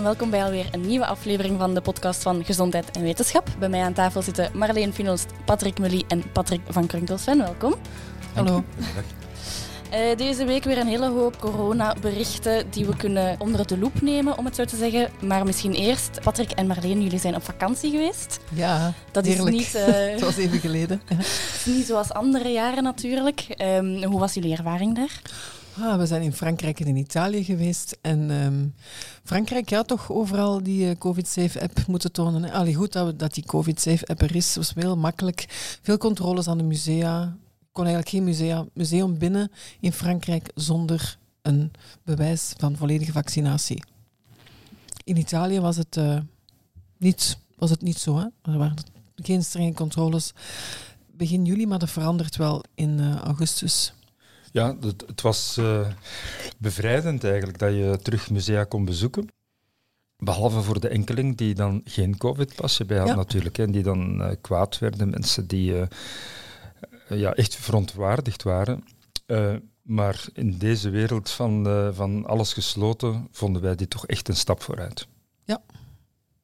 en welkom bij alweer een nieuwe aflevering van de podcast van Gezondheid en Wetenschap. Bij mij aan tafel zitten Marleen Finost, Patrick Mully en Patrick van Krunkelsven. Welkom. Hallo. Uh, deze week weer een hele hoop coronaberichten die we kunnen onder de loep nemen, om het zo te zeggen. Maar misschien eerst, Patrick en Marleen, jullie zijn op vakantie geweest. Ja, dat heerlijk. is niet, uh, het was even geleden. niet zoals andere jaren natuurlijk. Um, hoe was jullie ervaring daar? Ah, we zijn in Frankrijk en in Italië geweest. En um, Frankrijk, ja, toch overal die uh, COVID-safe-app moeten tonen. Allee, goed dat, dat die COVID-safe-app er is. was heel makkelijk. Veel controles aan de musea. Ik kon eigenlijk geen musea, museum binnen in Frankrijk zonder een bewijs van volledige vaccinatie. In Italië was het, uh, niet, was het niet zo. Hè? Er waren geen strenge controles begin juli, maar dat verandert wel in uh, augustus. Ja, het, het was uh, bevrijdend eigenlijk dat je terug musea kon bezoeken. Behalve voor de enkeling die dan geen COVID-pasje bij had ja. natuurlijk. En die dan uh, kwaad werden. Mensen die uh, ja, echt verontwaardigd waren. maar in deze wereld van, van alles gesloten vonden wij dit toch echt een stap vooruit. Ja.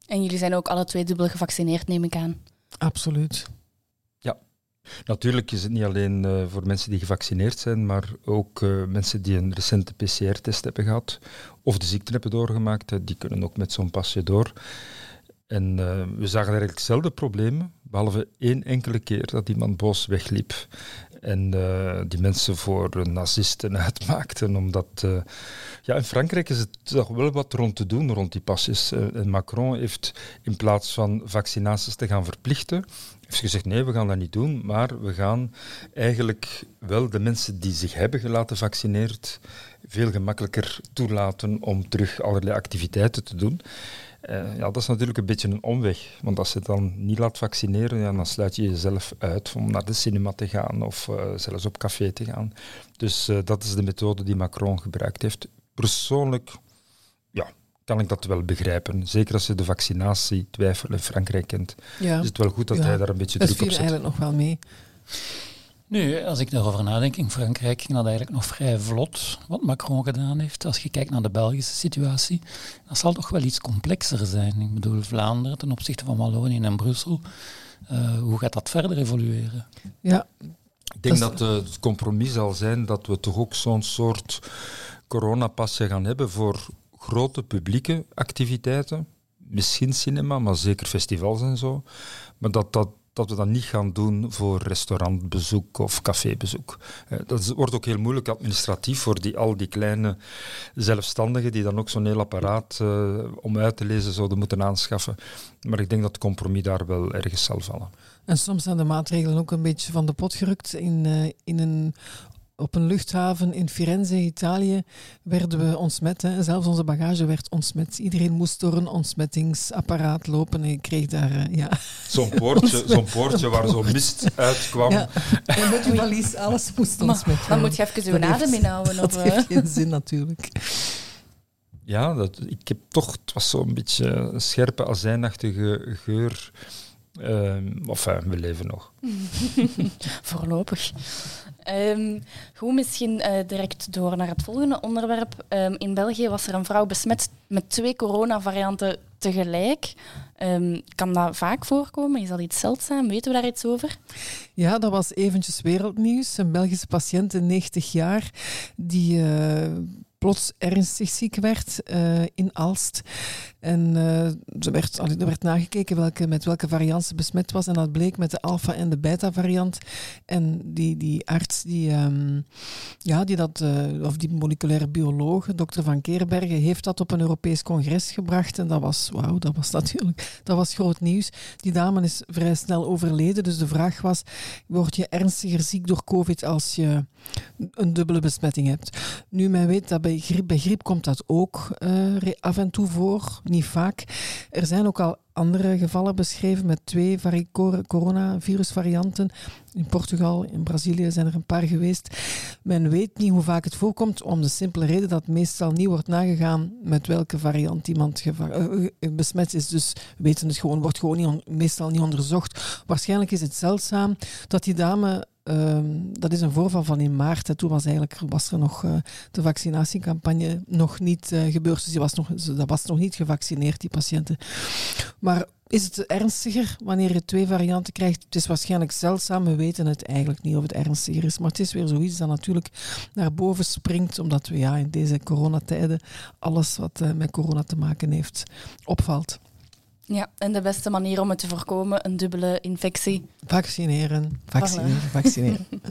En jullie zijn ook alle twee dubbel gevaccineerd, neem ik aan. Absoluut. Natuurlijk is het niet alleen uh, voor mensen die gevaccineerd zijn, maar ook uh, mensen die een recente PCR-test hebben gehad of de ziekte hebben doorgemaakt, die kunnen ook met zo'n pasje door. En we zagen eigenlijk hetzelfde problemen, behalve één enkele keer dat iemand boos wegliep en die mensen voor nazisten uitmaakten. Omdat ja, in Frankrijk is het toch wel wat rond te doen rond die pasjes. en Macron heeft in plaats van vaccinaties te gaan verplichten, heeft gezegd, nee, we gaan dat niet doen, maar we gaan eigenlijk wel de mensen die zich hebben gelaten vaccineerd veel gemakkelijker toelaten om terug allerlei activiteiten te doen. Uh, ja, dat is natuurlijk een beetje een omweg, want als je dan niet laat vaccineren, ja, dan sluit je jezelf uit om naar de cinema te gaan of uh, zelfs op café te gaan. Dus uh, dat is de methode die Macron gebruikt heeft. Persoonlijk, ja, kan ik dat wel begrijpen. Zeker als je de vaccinatie-twijfel in Frankrijk kent. Ja. Is het wel goed dat ja. hij daar een beetje dat druk op zet. eigenlijk nog wel mee. Nu, als ik daarover nadenk, in Frankrijk ging dat eigenlijk nog vrij vlot, wat Macron gedaan heeft. Als je kijkt naar de Belgische situatie, dat zal toch wel iets complexer zijn. Ik bedoel, Vlaanderen ten opzichte van Wallonië en Brussel. Uh, hoe gaat dat verder evolueren? Ja. Ik denk dat, dat het compromis zal zijn dat we toch ook zo'n soort coronapasje gaan hebben voor grote publieke activiteiten, misschien cinema, maar zeker festivals en zo. Maar dat, dat, dat we dat niet gaan doen voor restaurantbezoek of cafébezoek. Dat wordt ook heel moeilijk administratief voor die, al die kleine zelfstandigen die dan ook zo'n heel apparaat uh, om uit te lezen zouden moeten aanschaffen. Maar ik denk dat het compromis daar wel ergens zal vallen. En soms zijn de maatregelen ook een beetje van de pot gerukt in, uh, in een op een luchthaven in Firenze, Italië, werden we ontsmet. Hè. Zelfs onze bagage werd ontsmet. Iedereen moest door een ontsmettingsapparaat lopen en ik kreeg daar, uh, ja... Zo'n poortje, zo'n poortje waar zo'n mist uitkwam. Ja. En met je valies, alles moest ontsmet Dan moet je even je adem inhouden. Dat of, heeft geen zin natuurlijk. Ja, dat, ik heb toch... Het was zo'n beetje een scherpe, azijnachtige geur... Um, enfin, we leven nog. Voorlopig. Um, goed, misschien uh, direct door naar het volgende onderwerp. Um, in België was er een vrouw besmet met twee coronavarianten tegelijk. Um, kan dat vaak voorkomen? Is dat iets zeldzaam? Weten we daar iets over? Ja, dat was eventjes wereldnieuws. Een Belgische patiënt, 90 jaar, die uh, plots ernstig ziek werd uh, in Alst. En er, werd, er werd nagekeken welke, met welke variant ze besmet was. En dat bleek met de alfa- en de beta-variant. En die, die arts, die, um, ja, die dat, uh, of die moleculaire bioloog, dokter Van Keerbergen, heeft dat op een Europees congres gebracht. En dat was, wauw, dat was natuurlijk, dat was groot nieuws. Die dame is vrij snel overleden. Dus de vraag was, word je ernstiger ziek door COVID als je een dubbele besmetting hebt? Nu, men weet dat bij griep, bij griep komt dat ook uh, af en toe voor niet vaak. Er zijn ook al andere gevallen beschreven met twee coronavirusvarianten. In Portugal, in Brazilië zijn er een paar geweest. Men weet niet hoe vaak het voorkomt, om de simpele reden dat meestal niet wordt nagegaan met welke variant iemand uh, besmet is. Dus we weten het gewoon, wordt gewoon niet meestal niet onderzocht. Waarschijnlijk is het zeldzaam dat die dame ehm, dat is een voorval van in maart. Toen was, eigenlijk, was er nog uh, de vaccinatiecampagne nog niet uh, gebeurd. Dus die was nog, dat was nog niet gevaccineerd, die patiënten. Maar is het ernstiger wanneer je twee varianten krijgt? Het is waarschijnlijk zeldzaam. We weten het eigenlijk niet of het ernstiger is. Maar het is weer zoiets dat natuurlijk naar boven springt. Omdat we ja, in deze coronatijden alles wat uh, met corona te maken heeft opvalt. Ja, en de beste manier om het te voorkomen, een dubbele infectie. Vaccineren, vaccineren, vaccineren.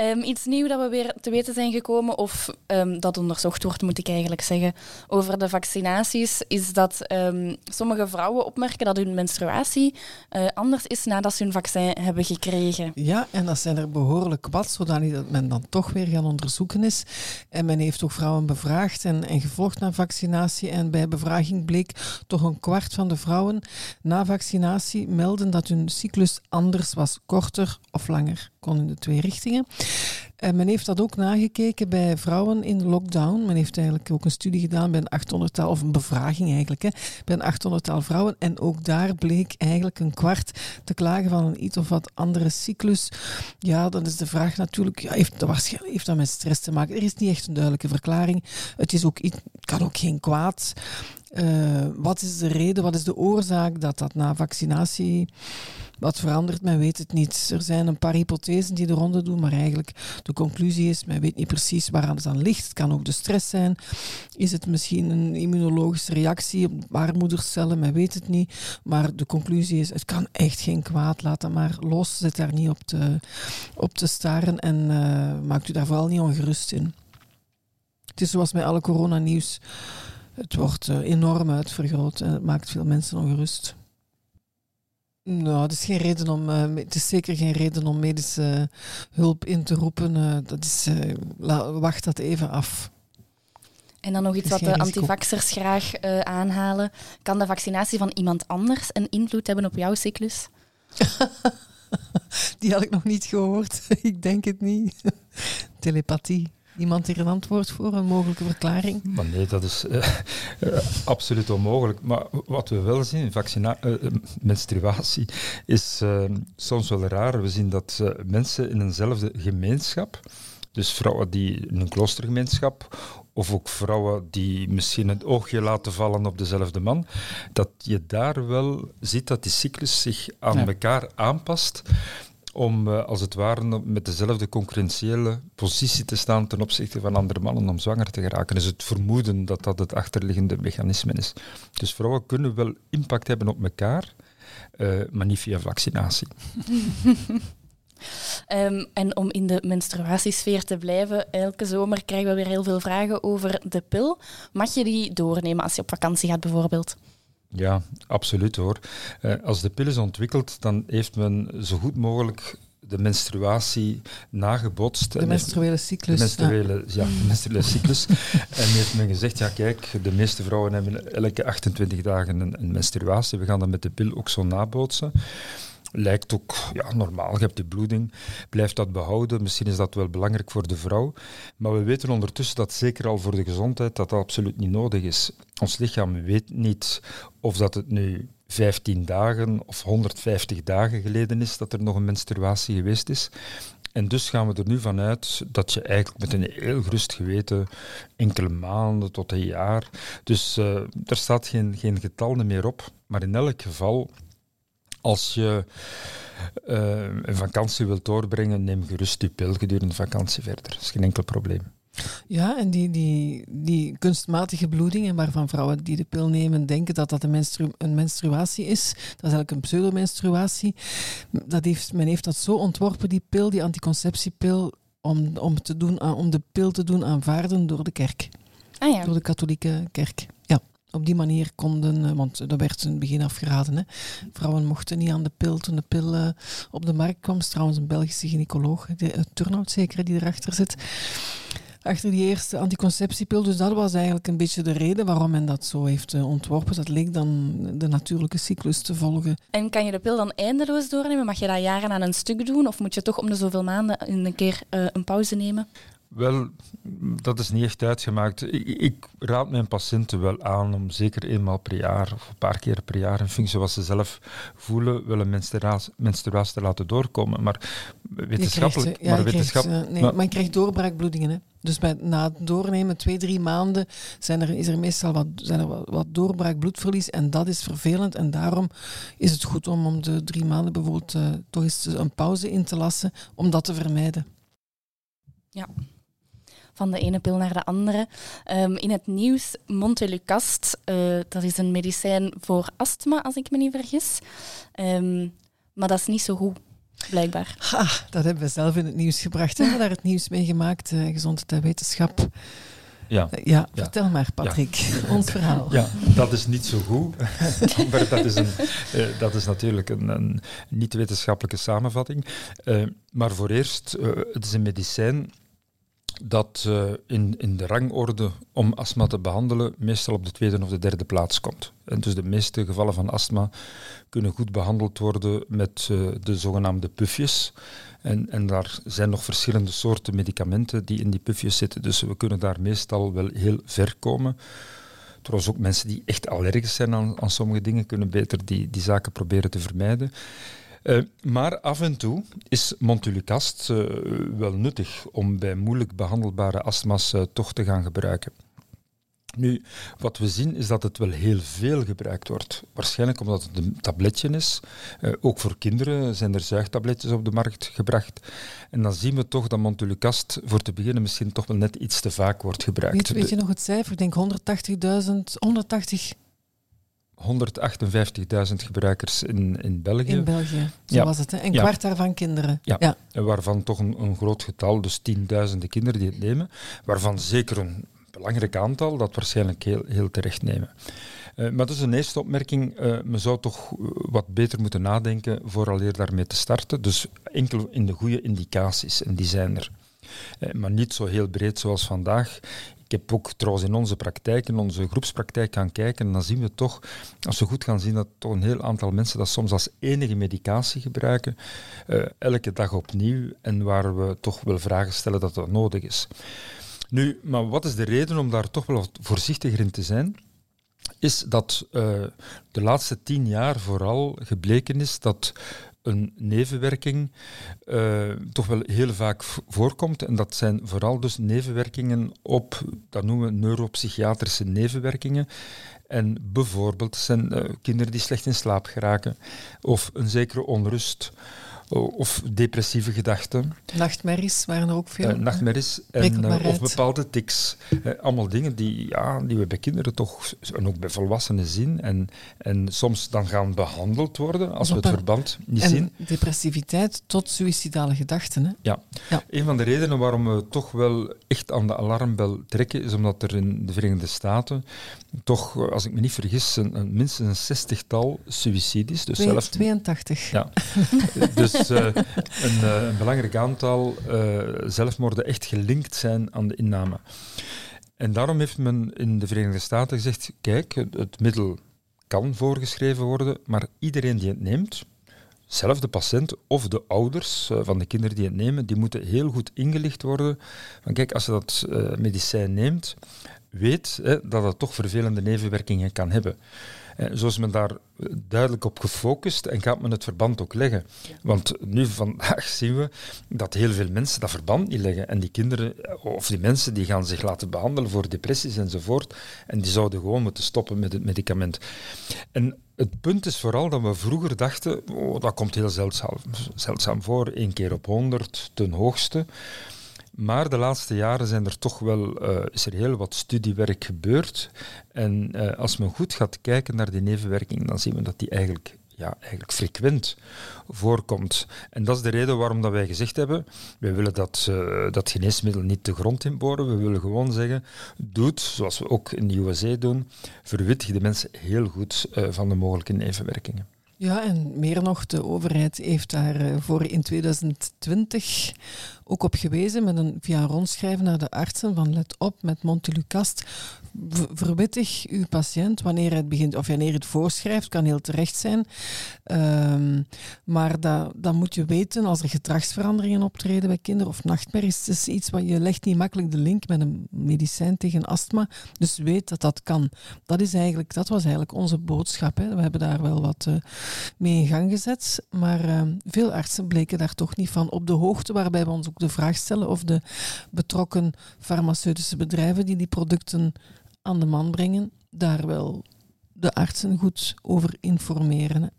Um, iets nieuws dat we weer te weten zijn gekomen, of um, dat onderzocht wordt, moet ik eigenlijk zeggen, over de vaccinaties, is dat um, sommige vrouwen opmerken dat hun menstruatie uh, anders is nadat ze hun vaccin hebben gekregen. Ja, en dat zijn er behoorlijk wat, zodanig dat men dan toch weer gaan onderzoeken is. En men heeft ook vrouwen bevraagd en, en gevolgd naar vaccinatie. En bij bevraging bleek toch een kwart van de vrouwen na vaccinatie melden dat hun cyclus anders was, korter of langer kon in de twee richtingen. En men heeft dat ook nagekeken bij vrouwen in lockdown. Men heeft eigenlijk ook een studie gedaan bij een 800-tal, of een bevraging eigenlijk, hè, bij een 800-tal vrouwen. En ook daar bleek eigenlijk een kwart te klagen van een iets of wat andere cyclus. Ja, dan is de vraag natuurlijk, ja, heeft, dat heeft dat met stress te maken? Er is niet echt een duidelijke verklaring. Het is ook, kan ook geen kwaad. Uh, wat is de reden, wat is de oorzaak dat dat na vaccinatie wat verandert, men weet het niet. Er zijn een paar hypothesen die de ronde doen, maar eigenlijk de conclusie is, men weet niet precies waaraan het aan ligt. Het kan ook de stress zijn. Is het misschien een immunologische reactie op baarmoedercellen? Men weet het niet. Maar de conclusie is, het kan echt geen kwaad. Laat dat maar los. Zet daar niet op te, op te staren en uh, maakt u daar vooral niet ongerust in. Het is zoals met alle coronanieuws. Het wordt uh, enorm uitvergroot en het maakt veel mensen ongerust. Nou, het is geen reden om. Uh, het is zeker geen reden om medische hulp in te roepen. Uh, dat is, uh, wacht dat even af. En dan nog iets wat de antivaxers graag aanhalen. Kan de vaccinatie van iemand anders een invloed hebben op jouw cyclus? Die had ik nog niet gehoord. ik denk het niet. Telepathie. Iemand hier een antwoord voor, een mogelijke verklaring? Maar nee, dat is uh, uh, absoluut onmogelijk. Maar wat we wel zien, vaccina uh, menstruatie, is soms wel raar. We zien dat mensen in eenzelfde gemeenschap, dus vrouwen die in een kloostergemeenschap, of ook vrouwen die misschien het oogje laten vallen op dezelfde man, dat je daar wel ziet dat die cyclus zich aan ja. elkaar aanpast om uh, als het ware met dezelfde concurrentiële positie te staan ten opzichte van andere mannen om zwanger te geraken. Dus het vermoeden dat dat het achterliggende mechanisme is. Dus vrouwen kunnen wel impact hebben op elkaar, uh, maar niet via vaccinatie. Um, en om in de menstruatiesfeer te blijven, elke zomer krijgen we weer heel veel vragen over de pil. Mag je die doornemen als je op vakantie gaat bijvoorbeeld? Ja, absoluut hoor. Uh, als de pil is ontwikkeld, dan heeft men zo goed mogelijk de menstruatie nagebotst. De menstruele cyclus. De menstruele, ja. ja de menstruele cyclus. en heeft men gezegd, ja kijk, de meeste vrouwen hebben elke 28 dagen een, een menstruatie. We gaan dat met de pil ook zo nabootsen lijkt ook ja, normaal. Je hebt die bloeding, blijft dat behouden. Misschien is dat wel belangrijk voor de vrouw. Maar we weten ondertussen dat zeker al voor de gezondheid dat dat absoluut niet nodig is. Ons lichaam weet niet of dat het nu 15 dagen of 150 dagen geleden is dat er nog een menstruatie geweest is. En dus gaan we er nu vanuit dat je eigenlijk met een heel gerust geweten enkele maanden tot een jaar. Dus uh, er staat geen, geen getal meer op. Maar in elk geval als je uh, een vakantie wilt doorbrengen, neem gerust die pil gedurende vakantie verder. Dat is geen enkel probleem. Ja, en die, die, die kunstmatige bloedingen waarvan vrouwen die de pil nemen denken dat dat een, menstru een menstruatie is, dat is eigenlijk een pseudomenstruatie. Dat heeft, men heeft dat zo ontworpen, die pil, die anticonceptiepil, om, om, te doen, om de pil te doen aanvaarden door de kerk. Ah ja. Door de katholieke kerk. Ja op die manier konden, eh, want dat werd in het begin afgeraden. Hè. Vrouwen mochten niet aan de pil toen de pil uh, op de markt kwam. is trouwens een Belgische gynaecoloog, de uh, Turnhout zeker, die erachter zit. Achter die eerste anticonceptiepil. Dus dat was eigenlijk een beetje de reden waarom men dat zo heeft ontworpen. Dat leek dan de natuurlijke cyclus te volgen. En kan je de pil dan eindeloos doornemen? Mag je dat jaren aan een stuk doen? Of moet je toch om de zoveel maanden een keer een pauze nemen? Wel, dat is niet echt uitgemaakt. Ik, ik, raad mijn patiënten wel aan om zeker eenmaal per jaar of een paar keer per jaar, in functie wat ze zelf voelen, wel een menstruatie, menstruatie te laten doorkomen. Maar wetenschappelijk. ja, maar, wetenschap, krijgt, nee, maar, maar je krijgt doorbraakbloedingen. Hè? Dus bij, na het doornemen, twee, drie maanden, zijn er, is er meestal wat, zijn er wat, wat doorbraak, bloedverlies. En dat is vervelend. En daarom is het goed om om de drie maanden bijvoorbeeld uh, toch eens een pauze in te lassen, om dat te vermijden. Ja, van de ene pil naar de andere. Um, in het nieuws, Montelukast, uh, dat is een medicijn voor astma, als ik me niet vergis. Um, maar dat is niet zo goed, blijkbaar. Ha, dat hebben we zelf in het nieuws gebracht. Hebben we daar het nieuws mee gemaakt, uh, gezondheid en wetenschap. Ja. Uh, ja, ja, vertel maar, Patrick, ja. ons verhaal. Ja, dat is niet zo goed. maar dat is, een, uh, dat is natuurlijk een, een niet-wetenschappelijke samenvatting. Uh, maar voor eerst, het is een medicijn dat uh, in, in de rangorde om astma te behandelen meestal op de tweede of de derde plaats komt. En dus de meeste gevallen van astma kunnen goed behandeld worden met uh, de zogenaamde pufjes. En, en daar zijn nog verschillende soorten medicamenten die in die pufjes zitten. Dus we kunnen daar meestal wel heel ver komen. Trouwens, ook mensen die echt allergisch zijn aan, aan sommige dingen kunnen beter die, die zaken proberen te vermijden. Uh, maar af en toe is Montelukast uh, wel nuttig om bij moeilijk behandelbare astma's uh, toch te gaan gebruiken. Nu, wat we zien is dat het wel heel veel gebruikt wordt. Waarschijnlijk omdat het een tabletje is. ook voor kinderen zijn er zuigtabletjes op de markt gebracht. En dan zien we toch dat Montelukast voor te beginnen misschien toch wel net iets te vaak wordt gebruikt. Weet, weet je nog het cijfer? Ik denk 180.000, 180 158.000 gebruikers in, in België. In België, zo ja. was het. Hè? Een kwart daarvan kinderen. Ja, ja. En waarvan toch een, een groot getal, dus tienduizenden kinderen die het nemen, waarvan zeker een belangrijk aantal dat waarschijnlijk heel, heel terecht nemen. Uh, maar dus een eerste opmerking, uh, men zou toch wat beter moeten nadenken vooraleer daarmee te starten. Dus enkel in de goede indicaties, en die zijn er. Uh, maar niet zo heel breed zoals vandaag. Heb ook trouwens in onze praktijk, in onze groepspraktijk gaan kijken, en dan zien we toch, als we goed gaan zien, dat toch een heel aantal mensen dat soms als enige medicatie gebruiken, uh, elke dag opnieuw, en waar we toch wel vragen stellen dat dat nodig is. Nu, maar wat is de reden om daar toch wel wat voorzichtiger in te zijn? Is dat uh, de laatste tien jaar vooral gebleken is dat een nevenwerking uh, toch wel heel vaak voorkomt. En dat zijn vooral dus nevenwerkingen op, dat noemen we neuropsychiatrische nevenwerkingen. En bijvoorbeeld zijn uh, kinderen die slecht in slaap geraken, of een zekere onrust, of depressieve gedachten. Nachtmerries waren er ook veel. Uh, nachtmerries en, uh, of bepaalde tics. Uh, allemaal dingen die, ja, die we bij kinderen toch en ook bij volwassenen zien en, en soms dan gaan behandeld worden als we het verband niet en zien. depressiviteit tot suïcidale gedachten. Hè? Ja. ja, een van de redenen waarom we toch wel echt aan de alarmbel trekken is omdat er in de Verenigde Staten toch, als ik me niet vergis, een, een minstens een zestigtal suïcides. Dus 82. Ja. dus uh, een, uh, een, belangrijk aantal uh, zelfmoorden echt gelinkt zijn aan de inname. En daarom heeft men in de Verenigde Staten gezegd: kijk, het, het middel kan voorgeschreven worden, maar iedereen die het neemt, zelf de patiënt of de ouders van de kinderen die het nemen, die moeten heel goed ingelicht worden. Van kijk, als je dat medicijn neemt, weet hè, dat het toch vervelende nevenwerkingen kan hebben. Eh, zo is men daar duidelijk op gefocust en gaat men het verband ook leggen. Want nu vandaag zien we dat heel veel mensen dat verband niet leggen. En die kinderen of die mensen die gaan zich laten behandelen voor depressies enzovoort. En die zouden gewoon moeten stoppen met het medicament. En het punt is vooral dat we vroeger dachten, oh, dat komt heel zeldzaam, zeldzaam voor, één keer op honderd ten hoogste. Maar de laatste jaren zijn er toch wel, uh, is er heel wat studiewerk gebeurd. En uh, als men goed gaat kijken naar die nevenwerking, dan zien we dat die eigenlijk, ja, eigenlijk frequent voorkomt. En dat is de reden waarom dat wij gezegd hebben, wij willen dat, uh, dat geneesmiddel niet de grond inboren. We willen gewoon zeggen, doe het, zoals we ook in de USA doen, verwittig de mensen heel goed van de mogelijke nevenwerkingen. Ja, en meer nog, de overheid heeft daarvoor in 2020 ook op gewezen met een, via rondschrijven naar de artsen van let op met Montelukast. Verwittig uw patiënt wanneer het begint of wanneer het voorschrijft, kan heel terecht zijn. Ehm, maar dat, dat moet je weten als er gedragsveranderingen optreden bij kinderen of nachtmerries. Is iets wat je legt niet makkelijk de link met een medicijn tegen astma. Dus weet dat dat kan. Dat, is eigenlijk, dat was eigenlijk onze boodschap. Hè. We hebben daar wel wat uh, mee in gang gezet. Maar uh, veel artsen bleken daar toch niet van op de hoogte, waarbij we ons ook de vraag stellen of de betrokken farmaceutische bedrijven die die producten aan de man brengen, daar wel de artsen goed over informeren.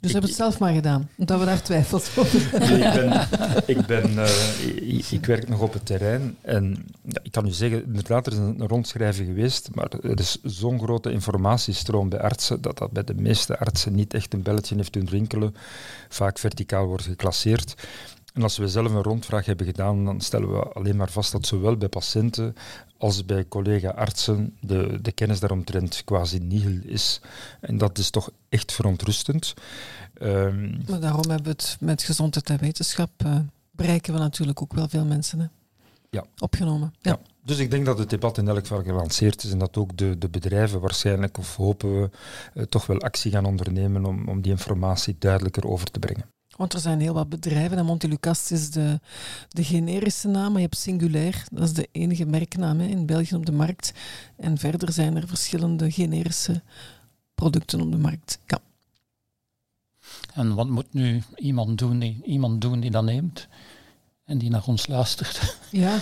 Dus ik heb het zelf maar gedaan, omdat we daar twijfels over hebben. ik, ben, ik, ben, uh, ik, werk nog op het terrein en ja, ik kan u zeggen, inderdaad, er is een rondschrijven geweest, maar er is zo'n grote informatiestroom bij artsen dat dat bij de meeste artsen niet echt een belletje heeft doen rinkelen, vaak verticaal wordt geclasseerd. En als we zelf een rondvraag hebben gedaan, dan stellen we alleen maar vast dat zowel bij patiënten als bij collega-artsen de, de kennis daaromtrent quasi nihil is. En dat is toch echt verontrustend. Um, maar daarom hebben we het met gezondheid en wetenschap uh, bereiken we natuurlijk ook wel veel mensen. Hè? Ja. Opgenomen. Ja. ja. Dus ik denk dat het debat in elk geval gelanceerd is en dat ook de, de bedrijven waarschijnlijk, of hopen we, uh, toch wel actie gaan ondernemen om, om die informatie duidelijker over te brengen. Want er zijn heel wat bedrijven. En Montelukast is de, de generische naam, maar je hebt Singulair. Dat is de enige merknaam hè, in België op de markt. En verder zijn er verschillende generische producten op de markt. Ja. En wat moet nu iemand doen die, iemand doen die dat neemt? en die naar ons luistert. Ja,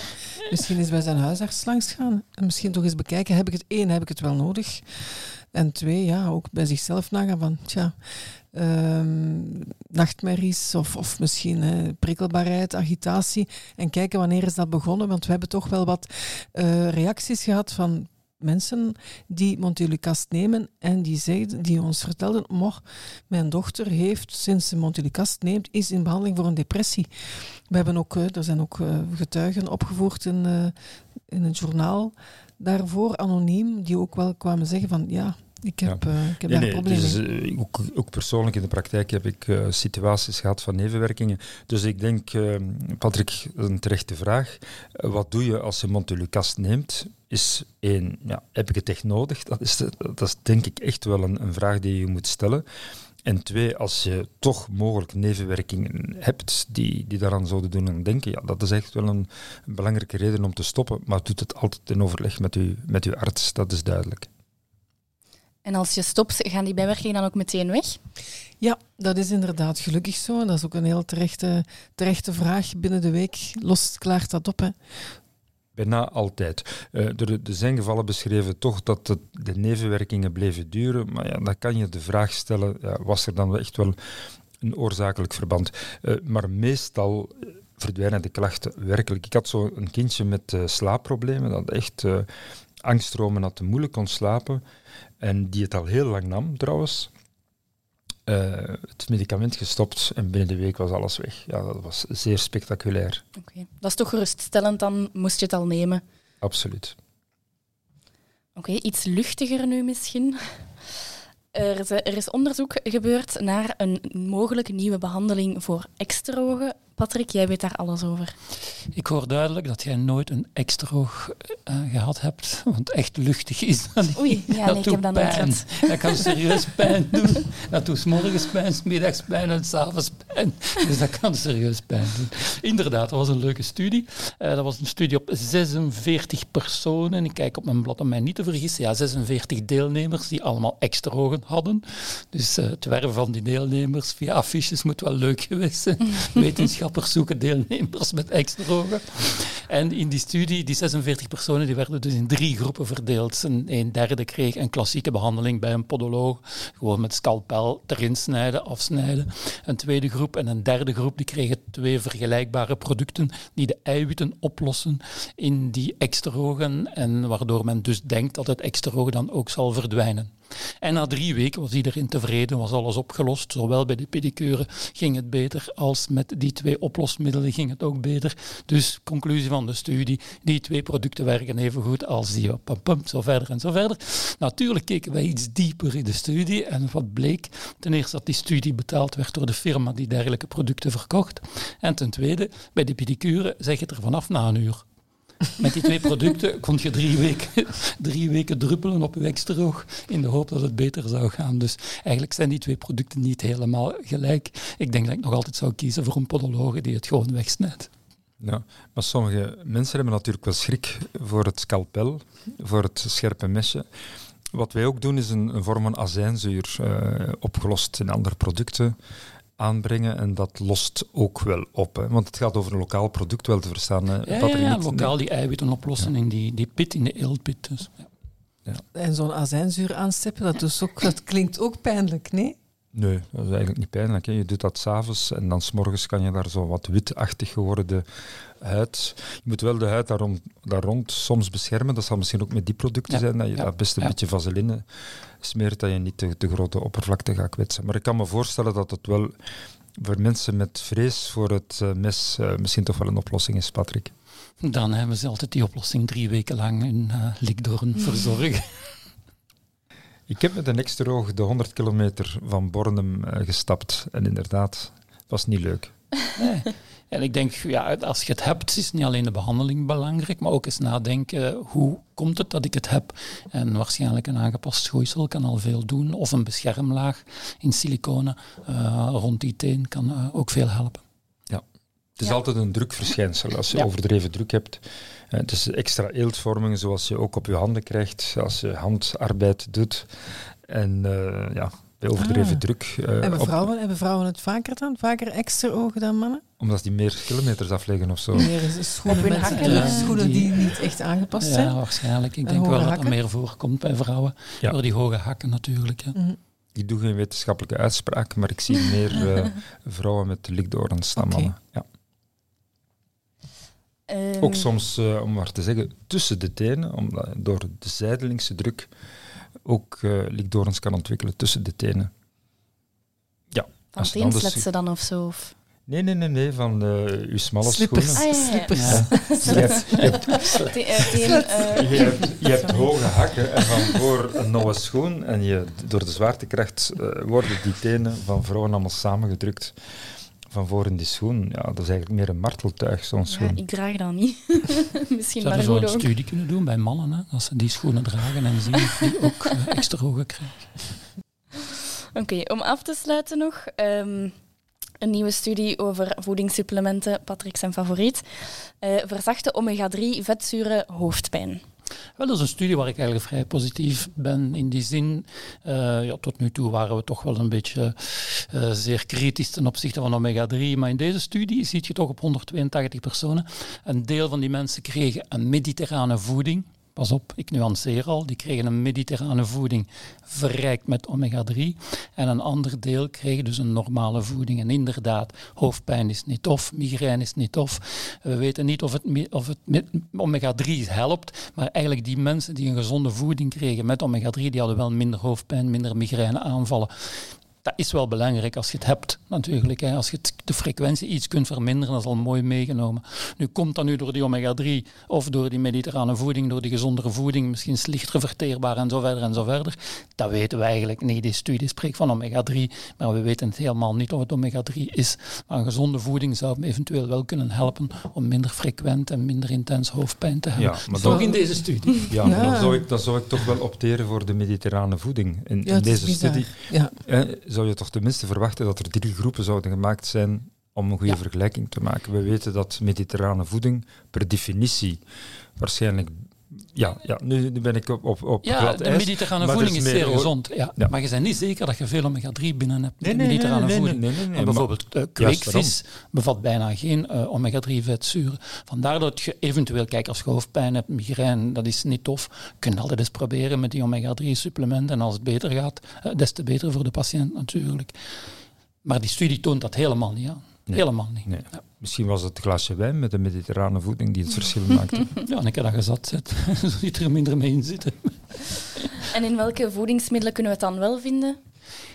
misschien eens bij zijn huisarts langs gaan en misschien toch eens bekijken, heb ik het één, heb ik het wel nodig? En twee, ja, ook bij zichzelf nagaan van, tja, um, nachtmerries of, of misschien prikkelbaarheid, agitatie. En kijken wanneer is dat begonnen, want we hebben toch wel wat uh, reacties gehad van mensen die Montelucast nemen en die, zeiden, die ons vertelden, mocht mijn dochter heeft, sinds ze Montelucast neemt, is in behandeling voor een depressie. We hebben ook, eh, er zijn ook uh, getuigen opgevoerd in, in het journaal daarvoor, anoniem, die ook wel kwamen zeggen van ja, ik heb, ja. uh, ik heb daar problemen dus, uh, ook, ook, persoonlijk in de praktijk heb ik uh, situaties gehad van nevenwerkingen. Dus ik denk, Patrick, een terechte vraag. wat doe je als je Montelukast neemt? Is één, ja, heb ik het echt nodig? Dat is, de, dat is denk ik echt wel een, een vraag die je moet stellen. En twee, als je toch mogelijk nevenwerkingen hebt die, die daaraan zouden doen en denken, ja, dat is echt wel een, een belangrijke reden om te stoppen. Maar doet het altijd in overleg met, u, met uw arts, dat is duidelijk. En als je stopt, gaan die bijwerkingen dan ook meteen weg? Ja, dat is inderdaad gelukkig zo. Dat is ook een heel terechte, terechte vraag. Binnen de week lost, klaart dat op. Hè? Bijna altijd. Uh, er, zijn gevallen beschreven toch dat de, nevenwerkingen bleven duren. Maar ja, dan kan je de vraag stellen, ja, was er dan echt wel een oorzakelijk verband? Uh, maar meestal verdwijnen de klachten werkelijk. Ik had zo een kindje met slaapproblemen, dat echt angststromen had, te moeilijk kon slapen. En die het al heel lang nam trouwens. Uh, het medicament gestopt en binnen de week was alles weg. Ja, dat was zeer spectaculair. Oké, dat is toch geruststellend, dan moest je het al nemen? Absoluut. Oké, iets luchtiger nu misschien. Er is, er is, onderzoek gebeurd naar een mogelijke nieuwe behandeling voor extrogen Patrick, jij weet daar alles over. Ik hoor duidelijk dat jij nooit een extroog uh, gehad hebt, want echt luchtig is dat niet. Oei, ja, dat nee, ik heb dat nooit gehad. Dat kan serieus pijn doen. Dat doet morgens pijn, middags pijn en s'avonds pijn. Dus dat kan serieus pijn doen. Inderdaad, dat was een leuke studie. Uh, dat was een studie op 46 personen. Ik kijk op mijn blad om mij niet te vergissen. Ja, 46 deelnemers die allemaal extrogen hadden. Dus uh, het werven van die deelnemers via affiches moet wel leuk geweest zijn. Wetenschap wetenschappers zoeken deelnemers met extra En in die studie, die 46 personen, die werden dus in drie groepen verdeeld. Een, een derde kreeg een klassieke behandeling bij een podoloog, gewoon met scalpel erin snijden, afsnijden. Een tweede groep en een derde groep, die kregen twee vergelijkbare producten die de eiwitten oplossen in die exterogen en waardoor men dus denkt dat het exterogen dan ook zal verdwijnen. En na drie weken was iedereen tevreden, was alles opgelost. Zowel bij de pedicure ging het beter als met die twee oplosmiddelen ging het ook beter. Dus conclusie van de studie, die twee producten werken even goed als die pam, pam, zo verder en zo verder. Natuurlijk keken wij iets dieper in de studie en wat bleek? Ten eerste dat die studie betaald werd door de firma die dergelijke producten verkocht. En ten tweede, bij de pedicure zeg je het er vanaf na een uur. Met die twee producten kon je drie weken, drie weken druppelen op wekstroog in de hoop dat het beter zou gaan. Dus eigenlijk zijn die twee producten niet helemaal gelijk. Ik denk dat ik nog altijd zou kiezen voor een podologe die het gewoon wegsnijdt. Ja, maar sommige mensen hebben natuurlijk wel schrik voor het scalpel, voor het scherpe mesje. Wat wij ook doen is een, vorm van azijnzuur uh, opgelost in andere producten aanbrengen en dat lost ook wel op. Hè? Want het gaat over een lokaal product wel te verstaan. Hè? Ja, ja, ja, lokaal die eiwitten oplossen in die, die pit, in de eeltpit. Dus, ja. Ja. En zo'n azijnzuur aansteppen, dat, dus ook, dat klinkt ook pijnlijk, nee? Nee, dat is eigenlijk niet pijnlijk. Hè. Je doet dat s'avonds en dan s'morgens kan je daar zo wat witachtig geworden huid. Je moet wel de huid daar rond, daar rond soms beschermen. Dat zal misschien ook met die producten zijn, dat je ja. daar best een beetje vaseline smeert, dat je niet de, de grote oppervlakte gaat kwetsen. Maar ik kan me voorstellen dat het wel voor mensen met vrees voor het uh, mes uh, misschien toch wel een oplossing is, Patrick. Dan hebben ze altijd die oplossing drie weken lang in uh, Likdoorn verzorgen. Ik heb met een extra oog de 100 kilometer van Bornem gestapt. En inderdaad, het was niet leuk. Nee. En ik denk, ja, als je het hebt, is niet alleen de behandeling belangrijk, maar ook eens nadenken, hoe komt het dat ik het heb? En waarschijnlijk een aangepast schoeisel kan al veel doen, of een beschermlaag in siliconen uh, rond die teen kan uh, ook veel helpen. Ja, het is ja. altijd een drukverschijnsel. Als je ja. overdreven druk hebt, het is extra eeltvorming, zoals je ook op je handen krijgt als je handarbeid doet. En uh, ja, bij overdreven ah. druk. Uh, hebben, vrouwen, op... hebben vrouwen het vaker dan? Vaker extra ogen dan mannen? Omdat die meer kilometers afleggen of zo. Meer schoenen, met, hakken, ja, schoenen die, die, niet echt aangepast ja, zijn? Ja, waarschijnlijk. Ik denk wel hakken. dat er meer voorkomt bij vrouwen. Ja. Door die hoge hakken natuurlijk. Ja. Mm -hmm. Ik doe geen wetenschappelijke uitspraak, maar ik zie meer uh, vrouwen met likdorens dan okay. mannen. Ja. Um, ook soms, uh, om maar te zeggen, tussen de tenen, omdat, door de zijdelingse druk ook uh, likdorens kan ontwikkelen tussen de tenen. Ja. Van teensletsen dan of zo? Of? Nee, nee, nee, nee, van uh, uw smalle Slippers. schoenen. Ah, ja, ja. Slippers. Ja. Je, hebt, je, hebt, je, hebt, je hebt hoge hakken en van voor een nauwe schoen en je, door de zwaartekracht uh, worden die tenen van vrouwen allemaal samengedrukt van voor in die schoen. Ja, dat is eigenlijk meer een marteltuig, zo'n schoen. Ja, ik draag dat niet. Misschien Zou maar zo een ook. studie kunnen doen bij mannen, hè, als ze die schoenen dragen en zien of die ook uh, extra hoge krijgen. Oké, okay, om af te sluiten nog. Um, een nieuwe studie over voedingssupplementen, Patrick zijn favoriet. Uh, verzachte omega-3 vetzuren hoofdpijn. Wel, dat is een studie waar ik eigenlijk vrij positief ben. In die zin, uh, ja, tot nu toe waren we toch wel een beetje uh, zeer kritisch ten opzichte van omega-3. Maar in deze studie ziet je toch op 182 personen. Een deel van die mensen kregen een mediterrane voeding. Pas op, ik nuanceer al. Die kregen een mediterrane voeding verrijkt met omega-3. En een ander deel kreeg dus een normale voeding. En inderdaad, hoofdpijn is niet tof, migraine is niet tof. We weten niet of het, of het omega-3 helpt. Maar eigenlijk die mensen die een gezonde voeding kregen met omega-3, die hadden wel minder hoofdpijn, minder migraine aanvallen. Dat is wel belangrijk als je het hebt, natuurlijk. Hè. Als je het, de frequentie iets kunt verminderen, dat is al mooi meegenomen. Nu komt dat nu door die omega-3 of door die mediterrane voeding, door die gezondere voeding, misschien lichter verteerbaar en zo verder en zo verder. Dat weten we eigenlijk niet. Die studie spreekt van omega-3, maar we weten het helemaal niet of het omega-3 is. Maar een gezonde voeding zou eventueel wel kunnen helpen om minder frequent en minder intens hoofdpijn te hebben. Ja, maar Toch in deze studie. Ja, maar Dan, zou ik, dan zou ik toch wel opteren voor de mediterrane voeding. In, ja, in deze bizar. studie Ja. eh, zou je toch tenminste verwachten dat er drie groepen zouden gemaakt zijn om een goede Ja. vergelijking te maken. We weten dat mediterrane voeding per definitie waarschijnlijk... Ja, ja nu, nu ben ik op, op, op Ja, de mediterrane voeding is zeer gezond. Ja. Ja. Maar je bent niet zeker dat je veel omega-3 binnen hebt. Nee, nee, mediterrane nee, voeding. nee, nee, bijvoorbeeld uh, Juist kweekvis bevat bijna geen uh, omega-3 vetzuren. Vandaar dat je eventueel, kijk, als je hoofdpijn hebt, migraine, dat is niet tof. Kun je altijd eens proberen met die omega-3 supplementen. En als het beter gaat, uh, des te beter voor de patiënt natuurlijk. Maar die studie toont dat helemaal niet aan. Helemaal niet. Misschien was het glaasje wijn met de mediterrane voeding die het verschil maakte. Ja, en ik heb dat gezat zet. Zo ziet er minder mee in zitten. En in welke voedingsmiddelen kunnen we het dan wel vinden?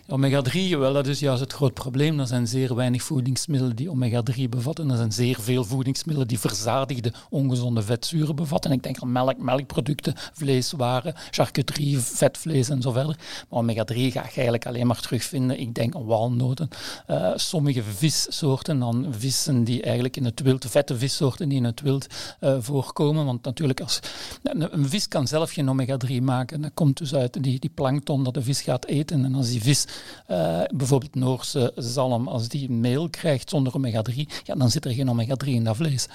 Omega-3, wel, dat is juist het groot probleem. Er zijn zeer weinig voedingsmiddelen die omega-3 bevatten. Er zijn zeer veel voedingsmiddelen die verzadigde ongezonde vetzuren bevatten. Ik denk aan melk, melkproducten, vleeswaren, charcuterie, vetvlees en zo verder. Maar omega-3 ga je eigenlijk alleen maar terugvinden. Ik denk aan walnoten. Uh, sommige vissoorten, dan vissen die eigenlijk in het wild, vette vissoorten die in het wild uh, voorkomen. Want natuurlijk, als, een vis kan zelf geen omega-3 maken. Dat komt dus uit die, die plankton dat de vis gaat eten. En als die vis uh, bijvoorbeeld Noorse zalm, als die meel krijgt zonder omega-3, ja, dan zit er geen omega-3 in dat vlees.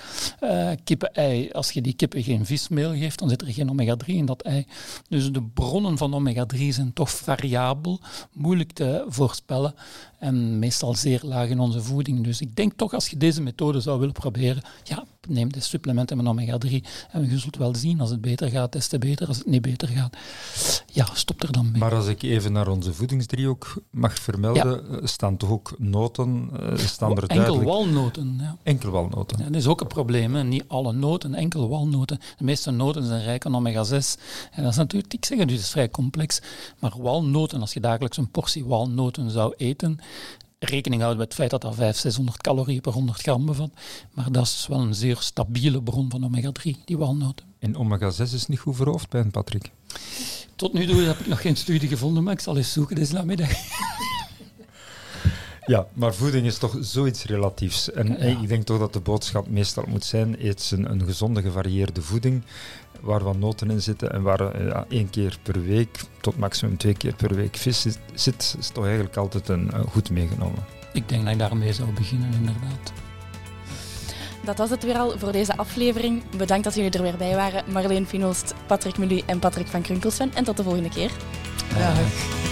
Uh, kippen-ei, als je die kippen geen vismeel geeft, dan zit er geen omega-3 in dat ei. Dus de bronnen van omega-3 zijn toch variabel, moeilijk te voorspellen en meestal zeer laag in onze voeding. Dus ik denk toch, als je deze methode zou willen proberen, ja, neem de supplementen met omega-3 en je zult wel zien, als het beter gaat, des te beter. Als het niet beter gaat, ja, stop er dan mee. Maar als ik even naar onze voedingsdriehoek mag vermelden, ja. staan toch ook noten, uh, staan er Enkel walnoten. Ja. Enkel walnoten. Ja, dat is ook een probleem, hè. niet alle noten, enkel walnoten. De meeste noten zijn rijk aan omega-6. En dat is natuurlijk, ik zeg het, het is vrij complex, maar walnoten, als je dagelijks een portie walnoten zou eten, rekening houden met het feit dat dat 500, 600 calorieën per 100 gram bevat. Maar dat is wel een zeer stabiele bron van omega-3, die walnoten. En omega-6 is niet goed voor hoofdpijn, Patrick? Tot nu toe heb ik nog geen studie gevonden, maar ik zal eens zoeken deze namiddag. Ja, maar voeding is toch zoiets relatiefs. En ja. ik denk toch dat de boodschap meestal moet zijn: eet een, een gezonde, gevarieerde voeding waar wat noten in zitten en waar ja, één keer per week tot maximum twee keer per week vis zit, zit is toch eigenlijk altijd een, goed meegenomen. Ik denk dat ik daarmee zou beginnen, inderdaad. Dat was het weer al voor deze aflevering. Bedankt dat jullie er weer bij waren. Marleen Finoost, Patrick Mully en Patrick van Krunkelsven. En tot de volgende keer. Dag.